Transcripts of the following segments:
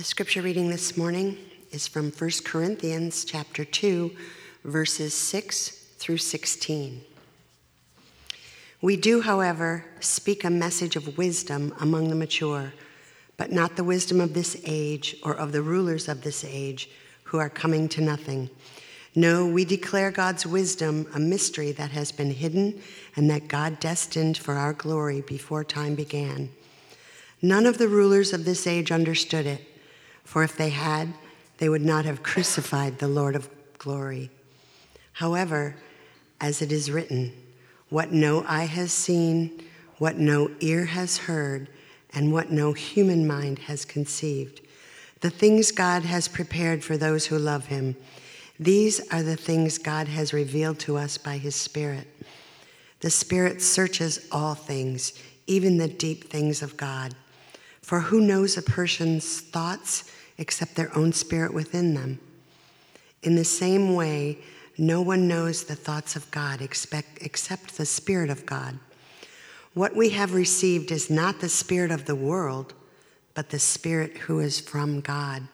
The scripture reading this morning is from 1 Corinthians chapter 2 verses 6 through 16. We do, however, speak a message of wisdom among the mature, but not the wisdom of this age or of the rulers of this age who are coming to nothing. No, we declare God's wisdom a mystery that has been hidden and that God destined for our glory before time began. None of the rulers of this age understood it, for if they had, they would not have crucified the Lord of glory. However, as it is written, what no eye has seen, what no ear has heard, and what no human mind has conceived, the things God has prepared for those who love him these are the things God has revealed to us by his Spirit. The Spirit searches all things, even the deep things of God. For who knows a person's thoughts except their own spirit within them? In the same way, no one knows the thoughts of God except the Spirit of God. What we have received is not the Spirit of the world, but the Spirit who is from God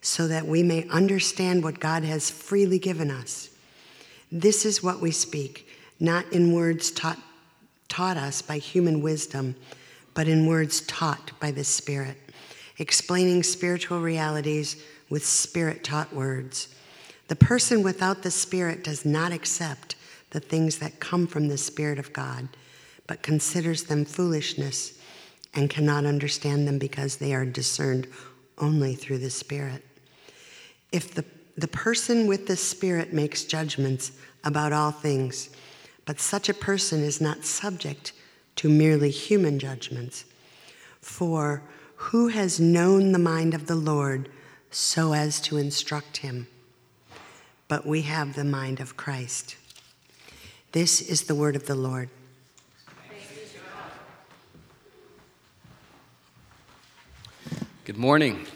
so that we may understand what God has freely given us. This is what we speak, not in words taught, taught us by human wisdom, but in words taught by the Spirit, explaining spiritual realities with Spirit taught words. The person without the Spirit does not accept the things that come from the Spirit of God, but considers them foolishness and cannot understand them because they are discerned only through the Spirit. If the, the person with the Spirit makes judgments about all things, but such a person is not subject to merely human judgments. For who has known the mind of the Lord so as to instruct him? But we have the mind of Christ. This is the word of the Lord. Good morning.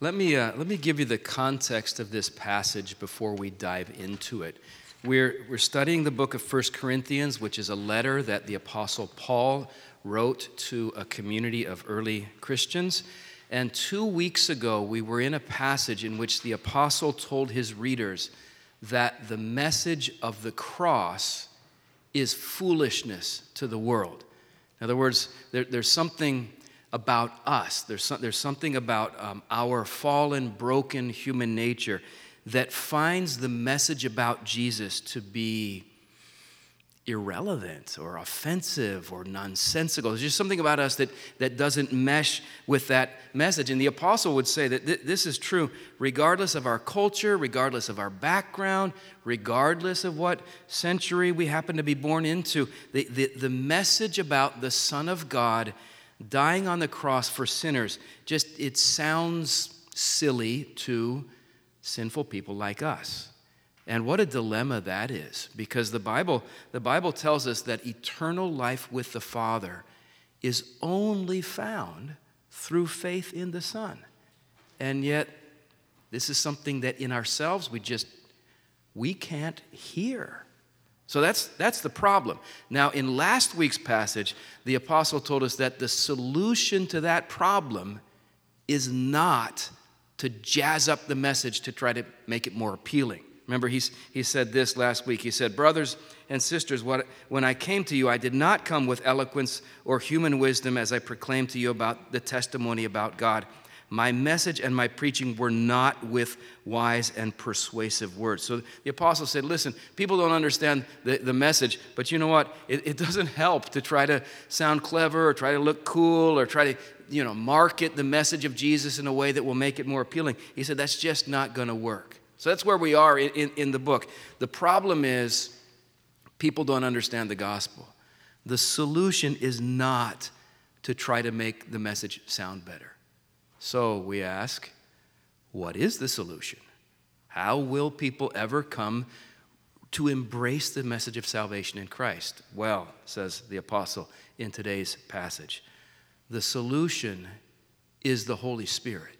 Let me, uh, let me give you the context of this passage before we dive into it. We're, we're studying the book of First Corinthians, which is a letter that the Apostle Paul wrote to a community of early Christians. And two weeks ago, we were in a passage in which the Apostle told his readers that the message of the cross is foolishness to the world. In other words, there, there's something about us. There's, some, there's something about um, our fallen, broken human nature that finds the message about Jesus to be irrelevant or offensive or nonsensical. There's just something about us that, that doesn't mesh with that message. And the apostle would say that th- this is true regardless of our culture, regardless of our background, regardless of what century we happen to be born into. The, the, the message about the Son of God dying on the cross for sinners, just it sounds silly to sinful people like us. And what a dilemma that is because the Bible the Bible tells us that eternal life with the Father is only found through faith in the Son. And yet this is something that in ourselves we just we can't hear. So that's, that's the problem. Now, in last week's passage, the apostle told us that the solution to that problem is not to jazz up the message to try to make it more appealing. Remember, he's, he said this last week. He said, Brothers and sisters, what, when I came to you, I did not come with eloquence or human wisdom as I proclaimed to you about the testimony about God. My message and my preaching were not with wise and persuasive words. So the apostle said, Listen, people don't understand the, the message, but you know what? It, it doesn't help to try to sound clever or try to look cool or try to you know, market the message of Jesus in a way that will make it more appealing. He said, That's just not going to work. So that's where we are in, in, in the book. The problem is people don't understand the gospel. The solution is not to try to make the message sound better. So we ask, what is the solution? How will people ever come to embrace the message of salvation in Christ? Well, says the apostle in today's passage, the solution is the Holy Spirit.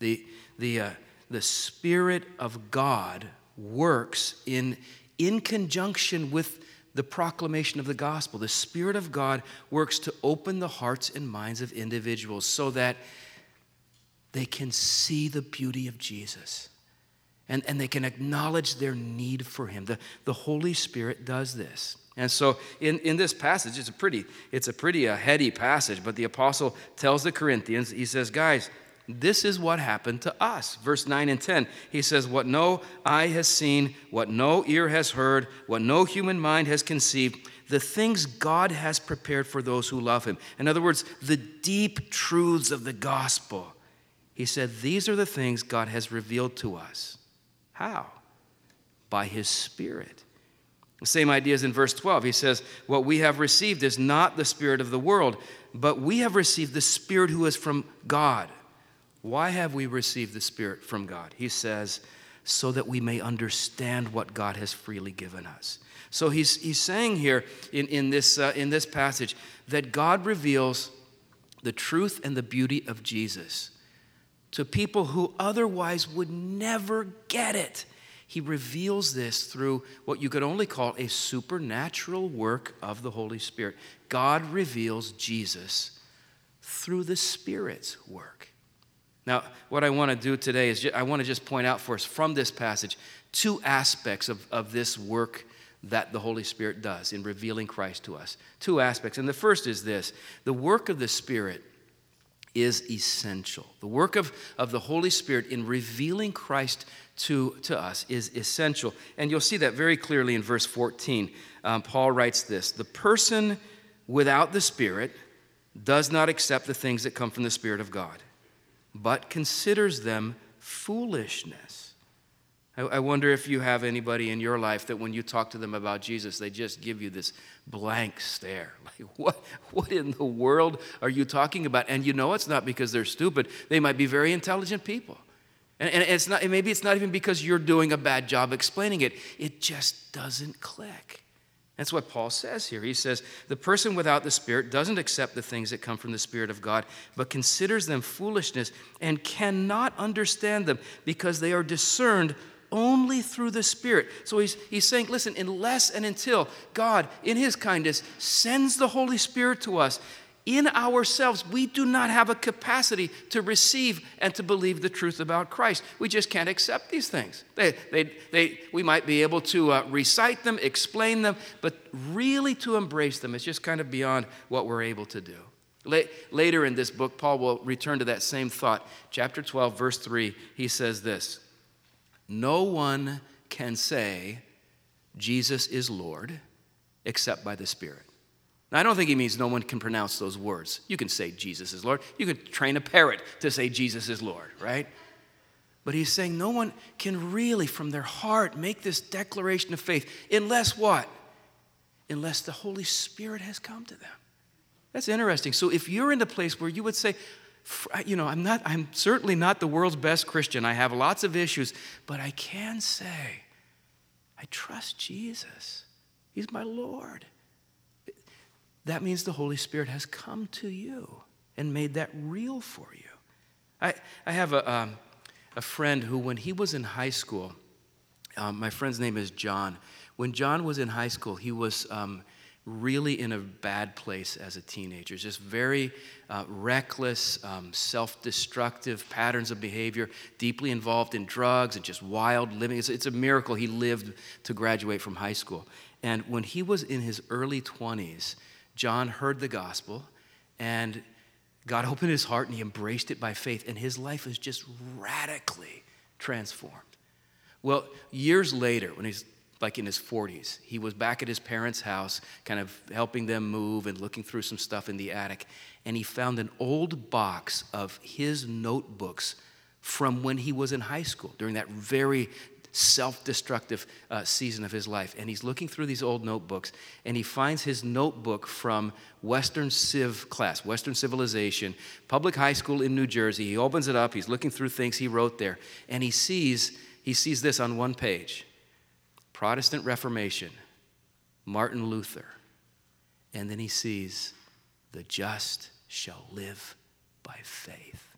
The, the, uh, the Spirit of God works in, in conjunction with the proclamation of the gospel. The Spirit of God works to open the hearts and minds of individuals so that they can see the beauty of Jesus and, and they can acknowledge their need for him. The, the Holy Spirit does this. And so in, in this passage, it's a pretty, it's a pretty uh, heady passage, but the apostle tells the Corinthians, he says, guys, this is what happened to us. Verse 9 and 10, he says, What no eye has seen, what no ear has heard, what no human mind has conceived, the things God has prepared for those who love him. In other words, the deep truths of the gospel. He said, These are the things God has revealed to us. How? By his Spirit. The same idea is in verse 12. He says, What we have received is not the Spirit of the world, but we have received the Spirit who is from God. Why have we received the Spirit from God? He says, So that we may understand what God has freely given us. So he's, he's saying here in, in, this, uh, in this passage that God reveals the truth and the beauty of Jesus to people who otherwise would never get it. He reveals this through what you could only call a supernatural work of the Holy Spirit. God reveals Jesus through the Spirit's work. Now, what I want to do today is I want to just point out for us from this passage two aspects of, of this work that the Holy Spirit does in revealing Christ to us. Two aspects. And the first is this the work of the Spirit is essential. The work of, of the Holy Spirit in revealing Christ to, to us is essential. And you'll see that very clearly in verse 14. Um, Paul writes this The person without the Spirit does not accept the things that come from the Spirit of God, but considers them foolishness I, wonder if you have anybody in your life that when you talk to them about Jesus, they just give you this blank stare. Like, what, what in the world are you talking about? And you know it's not because they're stupid, they might be very intelligent people. And, and it's not, maybe it's not even because you're doing a bad job explaining it, it just doesn't click. That's what Paul says here. He says, The person without the Spirit doesn't accept the things that come from the Spirit of God, but considers them foolishness and cannot understand them because they are discerned only through the Spirit. So he's, he's saying, listen, unless and until God, in His kindness, sends the Holy Spirit to us, in ourselves, we do not have a capacity to receive and to believe the truth about Christ. We just can't accept these things. They, they, they, we might be able to uh, recite them, explain them, but really to embrace them is just kind of beyond what we're able to do. Later in this book, Paul will return to that same thought. Chapter 12, verse 3, he says this no one can say Jesus is Lord except by the Spirit. Now, I don't think he means no one can pronounce those words. You can say Jesus is Lord. You can train a parrot to say Jesus is Lord, right? But he's saying no one can really, from their heart, make this declaration of faith unless what? Unless the Holy Spirit has come to them. That's interesting. So if you're in the place where you would say, you know, I'm not, I'm certainly not the world's best Christian. I have lots of issues, but I can say, I trust Jesus. He's my Lord. That means the Holy Spirit has come to you and made that real for you. I, I have a, um, a friend who, when he was in high school, um, my friend's name is John. When John was in high school, he was. Um, really in a bad place as a teenager, just very uh, reckless, um, self destructive patterns of behavior, deeply involved in drugs and just wild living. It's, it's, a miracle he lived to graduate from high school. And when he was in his early 20s, John heard the gospel and God opened his heart and he embraced it by faith, and his life was just radically transformed. Well, years later, when he's like in his 40s. He was back at his parents' house, kind of helping them move and looking through some stuff in the attic. And he found an old box of his notebooks from when he was in high school during that very self destructive uh, season of his life. And he's looking through these old notebooks and he finds his notebook from Western Civ class, Western Civilization, public high school in New Jersey. He opens it up, he's looking through things he wrote there, and he sees, he sees this on one page Protestant Reformation, Martin Luther, and then he sees the just shall live by faith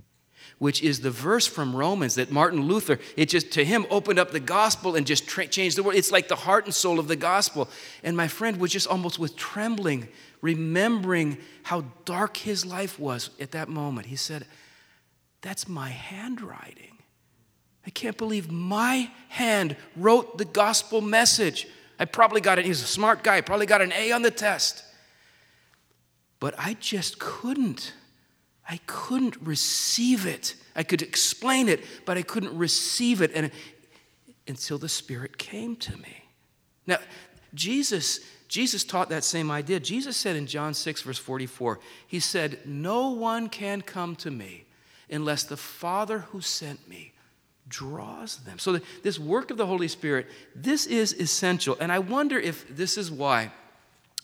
which is the verse from Romans that Martin Luther, it just to him opened up the gospel and just tra- changed the world. It's like the heart and soul of the gospel. And my friend was just almost with trembling, remembering how dark his life was at that moment. He said, That's my handwriting. I can't believe my hand wrote the gospel message. I probably got it. He's a smart guy, probably got an A on the test. But I just couldn't. I couldn't receive it. I could explain it, but I couldn't receive it and, until the Spirit came to me. Now, Jesus, Jesus taught that same idea. Jesus said in John 6, verse 44, He said, No one can come to me unless the Father who sent me draws them. So, this work of the Holy Spirit, this is essential. And I wonder if this is why.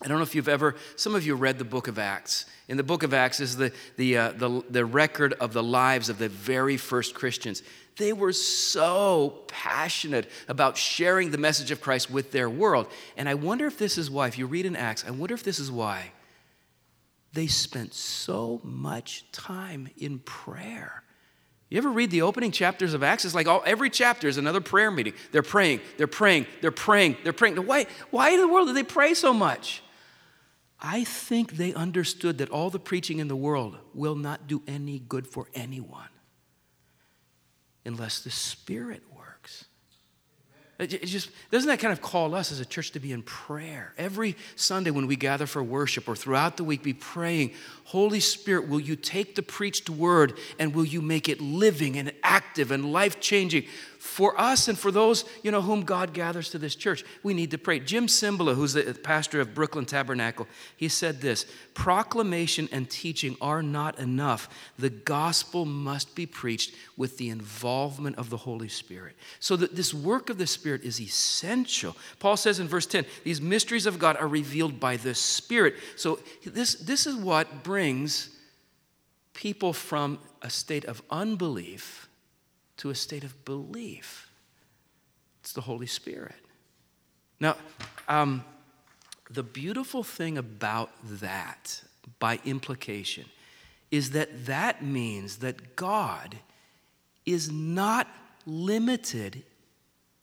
I don't know if you've ever, some of you read the book of Acts. In the book of Acts is the, the, uh, the, the record of the lives of the very first Christians. They were so passionate about sharing the message of Christ with their world. And I wonder if this is why, if you read in Acts, I wonder if this is why they spent so much time in prayer. You ever read the opening chapters of Acts? It's like all, every chapter is another prayer meeting. They're praying, they're praying, they're praying, they're praying. Why, why in the world do they pray so much? I think they understood that all the preaching in the world will not do any good for anyone unless the Spirit it just doesn't that kind of call us as a church to be in prayer? Every Sunday when we gather for worship or throughout the week be praying Holy Spirit will you take the preached word and will you make it living and active and life changing for us and for those you know whom God gathers to this church. We need to pray. Jim Cymbala, who's the pastor of Brooklyn Tabernacle, he said this: proclamation and teaching are not enough. The gospel must be preached with the involvement of the Holy Spirit. So that this work of the Spirit is essential. Paul says in verse 10, these mysteries of God are revealed by the Spirit. So this, this is what brings people from a state of unbelief to a state of belief. It's the Holy Spirit. Now, um, the beautiful thing about that, by implication, is that that means that God is not limited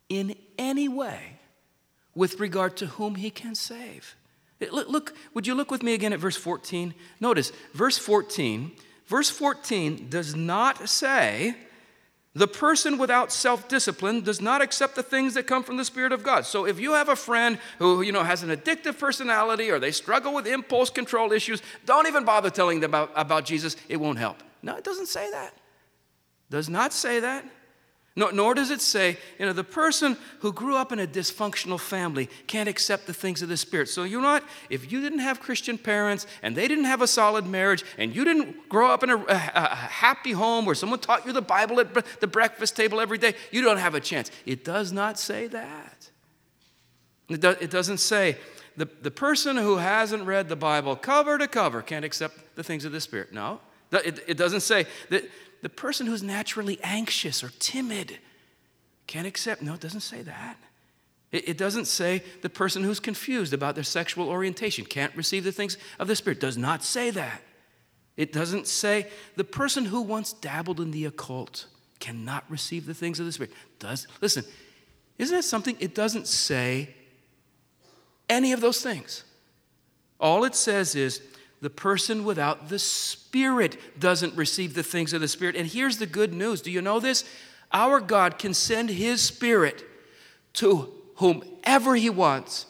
in any way with regard to whom he can save. Look, would you look with me again at verse 14? Notice, verse 14, verse 14 does not say the person without self discipline does not accept the things that come from the Spirit of God. So if you have a friend who you know, has an addictive personality or they struggle with impulse control issues, don't even bother telling them about, about Jesus. It won't help. No, it doesn't say that. Does not say that. No, nor does it say, you know, the person who grew up in a dysfunctional family can't accept the things of the Spirit. So, you know what? If you didn't have Christian parents and they didn't have a solid marriage and you didn't grow up in a, a, a happy home where someone taught you the Bible at the breakfast table every day, you don't have a chance. It does not say that. It, do, it doesn't say the, the person who hasn't read the Bible cover to cover can't accept the things of the Spirit. No. It, it doesn't say that the person who's naturally anxious or timid can't accept. No, it doesn't say that. It, it doesn't say the person who's confused about their sexual orientation can't receive the things of the Spirit. Does not say that. It doesn't say the person who once dabbled in the occult cannot receive the things of the Spirit. Does listen, isn't that something? It doesn't say any of those things. All it says is the person without the Spirit doesn't receive the things of the Spirit. And here's the good news do you know this? Our God can send His Spirit to whomever He wants,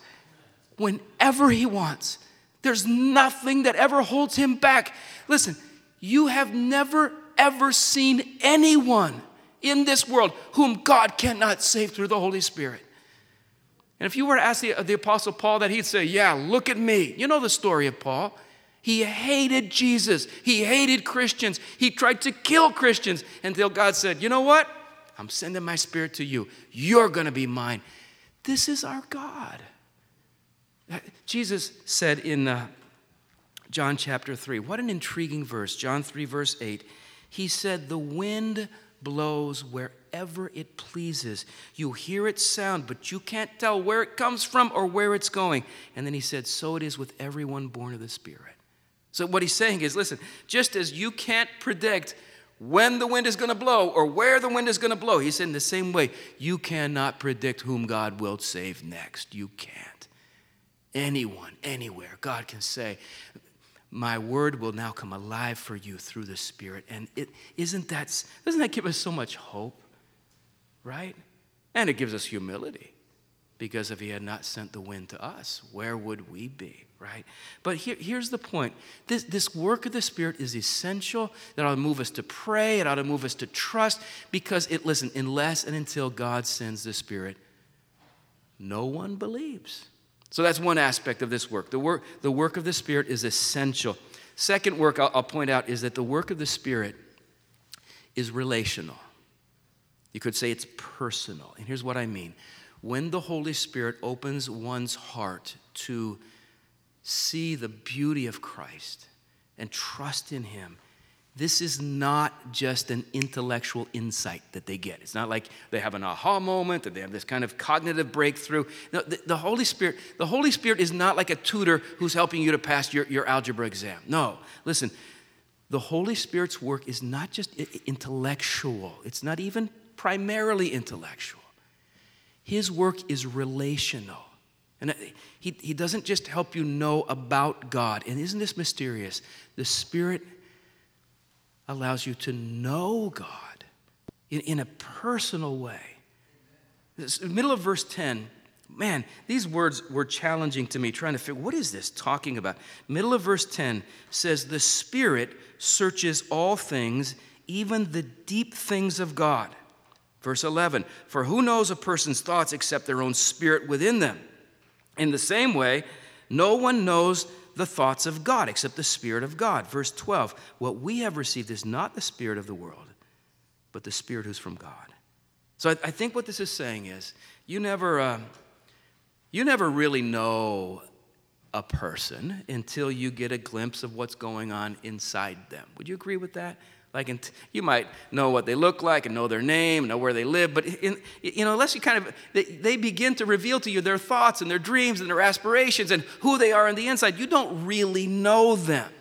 whenever He wants. There's nothing that ever holds Him back. Listen, you have never, ever seen anyone in this world whom God cannot save through the Holy Spirit. And if you were to ask the, the Apostle Paul that, he'd say, Yeah, look at me. You know the story of Paul. He hated Jesus. He hated Christians. He tried to kill Christians until God said, You know what? I'm sending my spirit to you. You're going to be mine. This is our God. Uh, Jesus said in uh, John chapter 3, what an intriguing verse. John 3, verse 8. He said, The wind blows wherever it pleases. You hear its sound, but you can't tell where it comes from or where it's going. And then he said, So it is with everyone born of the Spirit. So, what he's saying is listen, just as you can't predict when the wind is going to blow or where the wind is going to blow, he said in the same way, you cannot predict whom God will save next. You can't. Anyone, anywhere, God can say. my word will now come alive for you through the Spirit. And it isn't that doesn't that give us so much hope? Right? And it gives us humility. Because if he had not sent the wind to us, where would we be? Right? But here, here's the point this, this work of the Spirit is essential. That ought to move us to pray, it ought to move us to trust, because it, listen, unless and until God sends the Spirit, no one believes. So that's one aspect of this work. The work, the work of the Spirit is essential. Second work I'll, I'll point out is that the work of the Spirit is relational. You could say it's personal. And here's what I mean when the Holy Spirit opens one's heart to see the beauty of Christ and trust in Him, this is not just an intellectual insight that they get. It's not like they have an aha moment or they have this kind of cognitive breakthrough. No, the, the, Holy Spirit, the Holy Spirit is not like a tutor who's helping you to pass your, your algebra exam. No, listen, the Holy Spirit's work is not just intellectual, it's not even primarily intellectual. His work is relational. And he, he doesn't just help you know about God. And isn't this mysterious? The Spirit allows you to know God in, in a personal way. This, middle of verse 10, man, these words were challenging to me, trying to figure what is this talking about? Middle of verse 10 says, The Spirit searches all things, even the deep things of God. Verse 11, For who knows a person's thoughts except their own spirit within them? In the same way, no one knows the thoughts of God except the Spirit of God. Verse 12 What we have received is not the Spirit of the world, but the Spirit who's from God. So I, I think what this is saying is you never, uh, you never really know a person until you get a glimpse of what's going on inside them. Would you agree with that? Like, you might know what they look like and know their name, know where they live, but in, you know, unless you kind of, they, they begin to reveal to you their thoughts and their dreams and their aspirations and who they are on the inside, you don't really know them.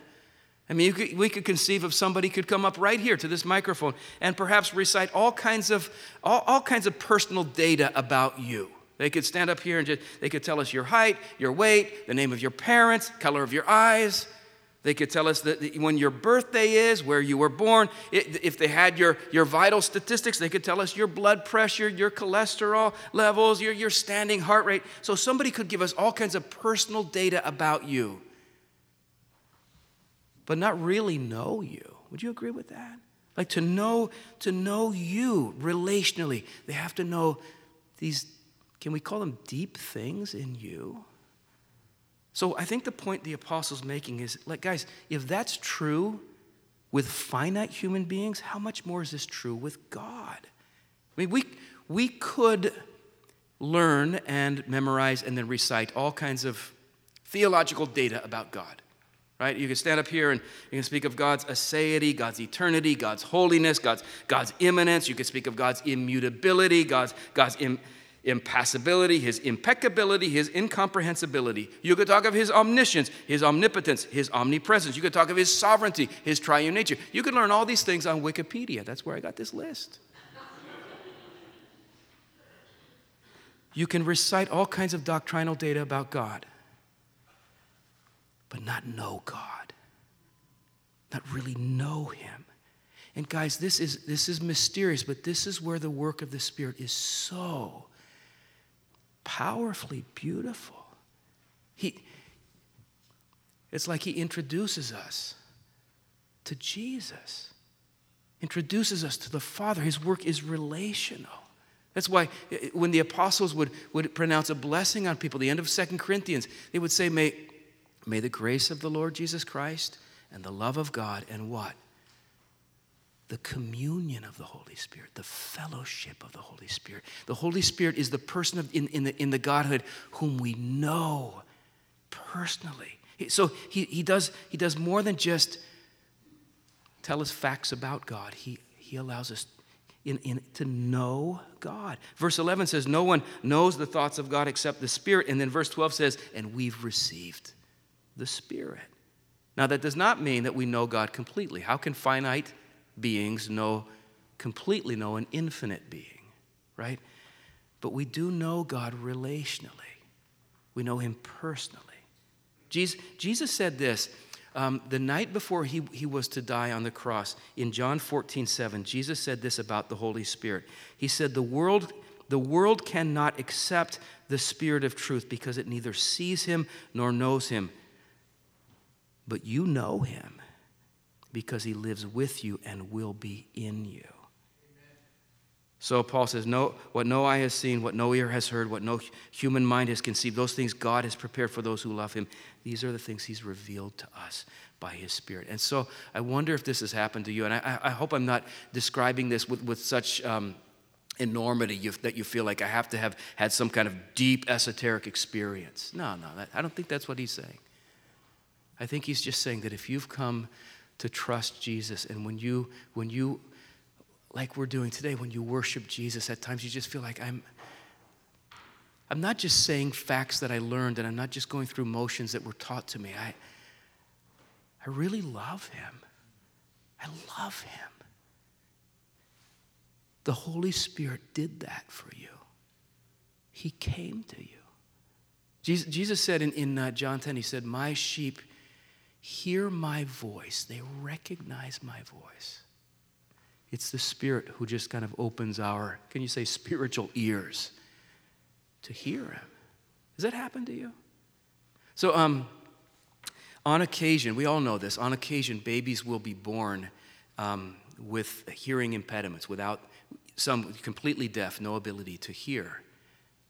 I mean, could, we could conceive of somebody could come up right here to this microphone and perhaps recite all kinds of, all, all kinds of personal data about you. They could stand up here and just, they could tell us your height, your weight, the name of your parents, color of your eyes, they could tell us that when your birthday is, where you were born. If they had your, your vital statistics, they could tell us your blood pressure, your cholesterol levels, your, your standing heart rate. So somebody could give us all kinds of personal data about you, but not really know you. Would you agree with that? Like to know, to know you relationally, they have to know these, can we call them deep things in you? So I think the point the apostle's making is like, guys, if that's true with finite human beings, how much more is this true with God? I mean, we, we could learn and memorize and then recite all kinds of theological data about God. Right? You can stand up here and you can speak of God's aseity, God's eternity, God's holiness, God's, God's immanence. You can speak of God's immutability, God's, God's impassibility, his impeccability, his incomprehensibility. You could talk of his omniscience, his omnipotence, his omnipresence. You could talk of his sovereignty, his triune nature. You could learn all these things on Wikipedia. That's where I got this list. You can recite all kinds of doctrinal data about God, but not know God, not really know Him. And guys, this is, this is mysterious, but this is where the work of the Spirit is so powerfully beautiful. He, it's like he introduces us to Jesus, introduces us to the Father. His work is relational. That's why eh, when the apostles would, would pronounce a blessing on people, the end of Second Corinthians, they would say, may, may the grace of the Lord Jesus Christ and the love of God and what? The communion of the Holy Spirit, the fellowship of the Holy Spirit. The Holy Spirit is the person of, in, in, the, in the Godhead whom we know personally. So he, he, does, he does more than just tell us facts about God, he, he allows us in, in, to know God. Verse 11 says, No one knows the thoughts of God except the Spirit. And then verse 12 says, And we've received the Spirit. Now, that does not mean that we know God completely. How can finite beings know, completely know an infinite being, right? But we do know God relationally, we know Him personally. Jesus, Jesus said this Um, the night before he, he was to die on the cross, in John 14, 7, Jesus said this about the Holy Spirit. He said, The world, the world cannot accept the Spirit of truth because it neither sees him nor knows him. But you know him because he lives with you and will be in you. So Paul says, no, what no eye has seen, what no ear has heard, what no human mind has conceived, those things God has prepared for those who love him. These are the things he's revealed to us by his spirit. And so I wonder if this has happened to you. And I, I hope I'm not describing this with, with such um, enormity you, that you feel like I have to have had some kind of deep esoteric experience. No, no, that, I don't think that's what he's saying. I think he's just saying that if you've come to trust Jesus and when you, when you like we're doing today, when you worship Jesus, at times you just feel like I'm. I'm not just saying facts that I learned, and I'm not just going through motions that were taught to me. I, I really love him. I love him. The Holy Spirit did that for you. He came to you. Jesus, Jesus said in, in uh, John 10, He said, My sheep hear my voice, they recognize my voice. It's the Spirit who just kind of opens our, can you say, spiritual ears to hear Him. Does that happen to you? So, um, on occasion, we all know this, on occasion, babies will be born um, with hearing impediments, without some completely deaf, no ability to hear.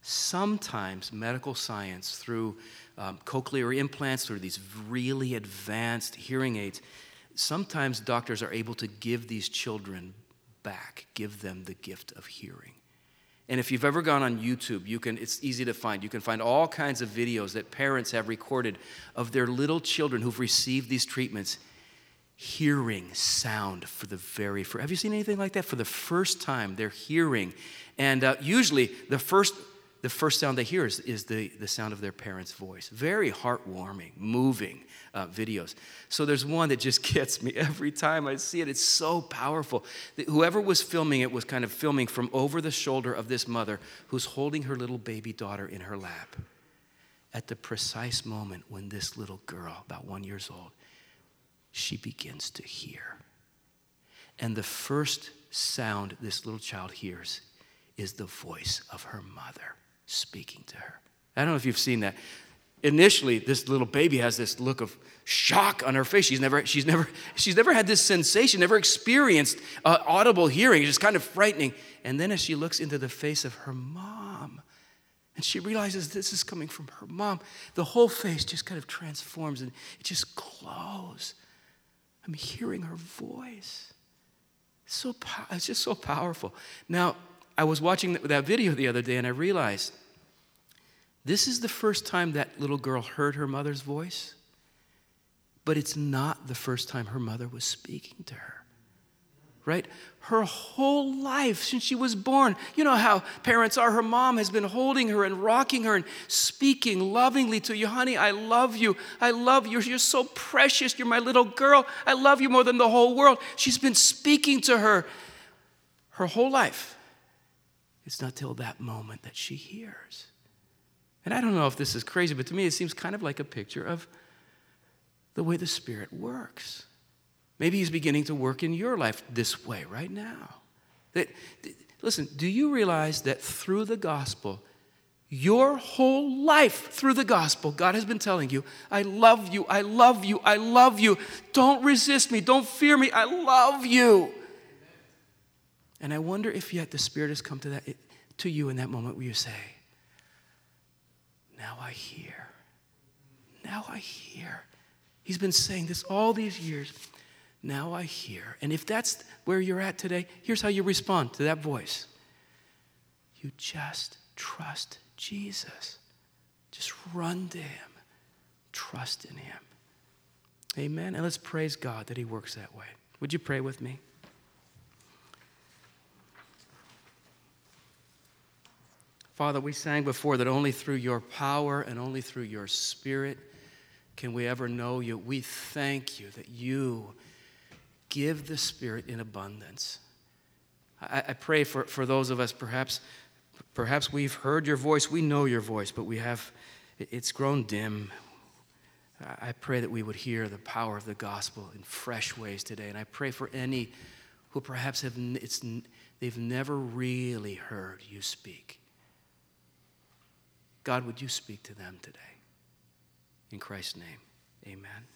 Sometimes medical science, through um, cochlear implants, through these really advanced hearing aids, sometimes doctors are able to give these children back, give them the gift of hearing. And if you've ever gone on YouTube, you can, it's easy to find. You can find all kinds of videos that parents have recorded of their little children who've received these treatments hearing sound for the very first. Have you seen anything like that? For the first time, they're hearing. And uh, usually, the first the first sound they hear is, is the, the sound of their parents' voice. Very heartwarming, moving uh, videos. So there's one that just gets me every time I see it. It's so powerful. Whoever was filming it was kind of filming from over the shoulder of this mother who's holding her little baby daughter in her lap at the precise moment when this little girl, about one years old, she begins to hear. And the first sound this little child hears is the voice of her mother speaking to her. I don't know if you've seen that. Initially, this little baby has this look of shock on her face. She's never, she's never, she's never had this sensation, never experienced uh, audible hearing. It's just kind of frightening. And then as she looks into the face of her mom, and she realizes this is coming from her mom, the whole face just kind of transforms and it just glows. I'm hearing her voice. It's, so, it's just so powerful. Now, I was watching that video the other day and I realized this is the first time that little girl heard her mother's voice, but it's not the first time her mother was speaking to her. Right? Her whole life since she was born, you know how parents are. Her mom has been holding her and rocking her and speaking lovingly to you. Honey, I love you. I love you. You're so precious. You're my little girl. I love you more than the whole world. She's been speaking to her her whole life. It's not till that moment that she hears. And I don't know if this is crazy, but to me it seems kind of like a picture of the way the Spirit works. Maybe He's beginning to work in your life this way right now. That, listen, do you realize that through the gospel, your whole life through the gospel, God has been telling you, I love you, I love you, I love you. Don't resist me, don't fear me, I love you. And I wonder if yet the Spirit has come to that to you in that moment where you say, Now I hear. Now I hear. He's been saying this all these years. Now I hear. And if that's where you're at today, here's how you respond to that voice. You just trust Jesus. Just run to him. Trust in him. Amen. And let's praise God that he works that way. Would you pray with me? Father, we sang before that only through your power and only through your spirit can we ever know you. We thank you that you give the spirit in abundance. I, I pray for, for those of us, perhaps, perhaps we've heard your voice, we know your voice, but we have, it's grown dim. I pray that we would hear the power of the gospel in fresh ways today. And I pray for any who perhaps have, it's, they've never really heard you speak. God, would you speak to them today? In Christ's name, amen.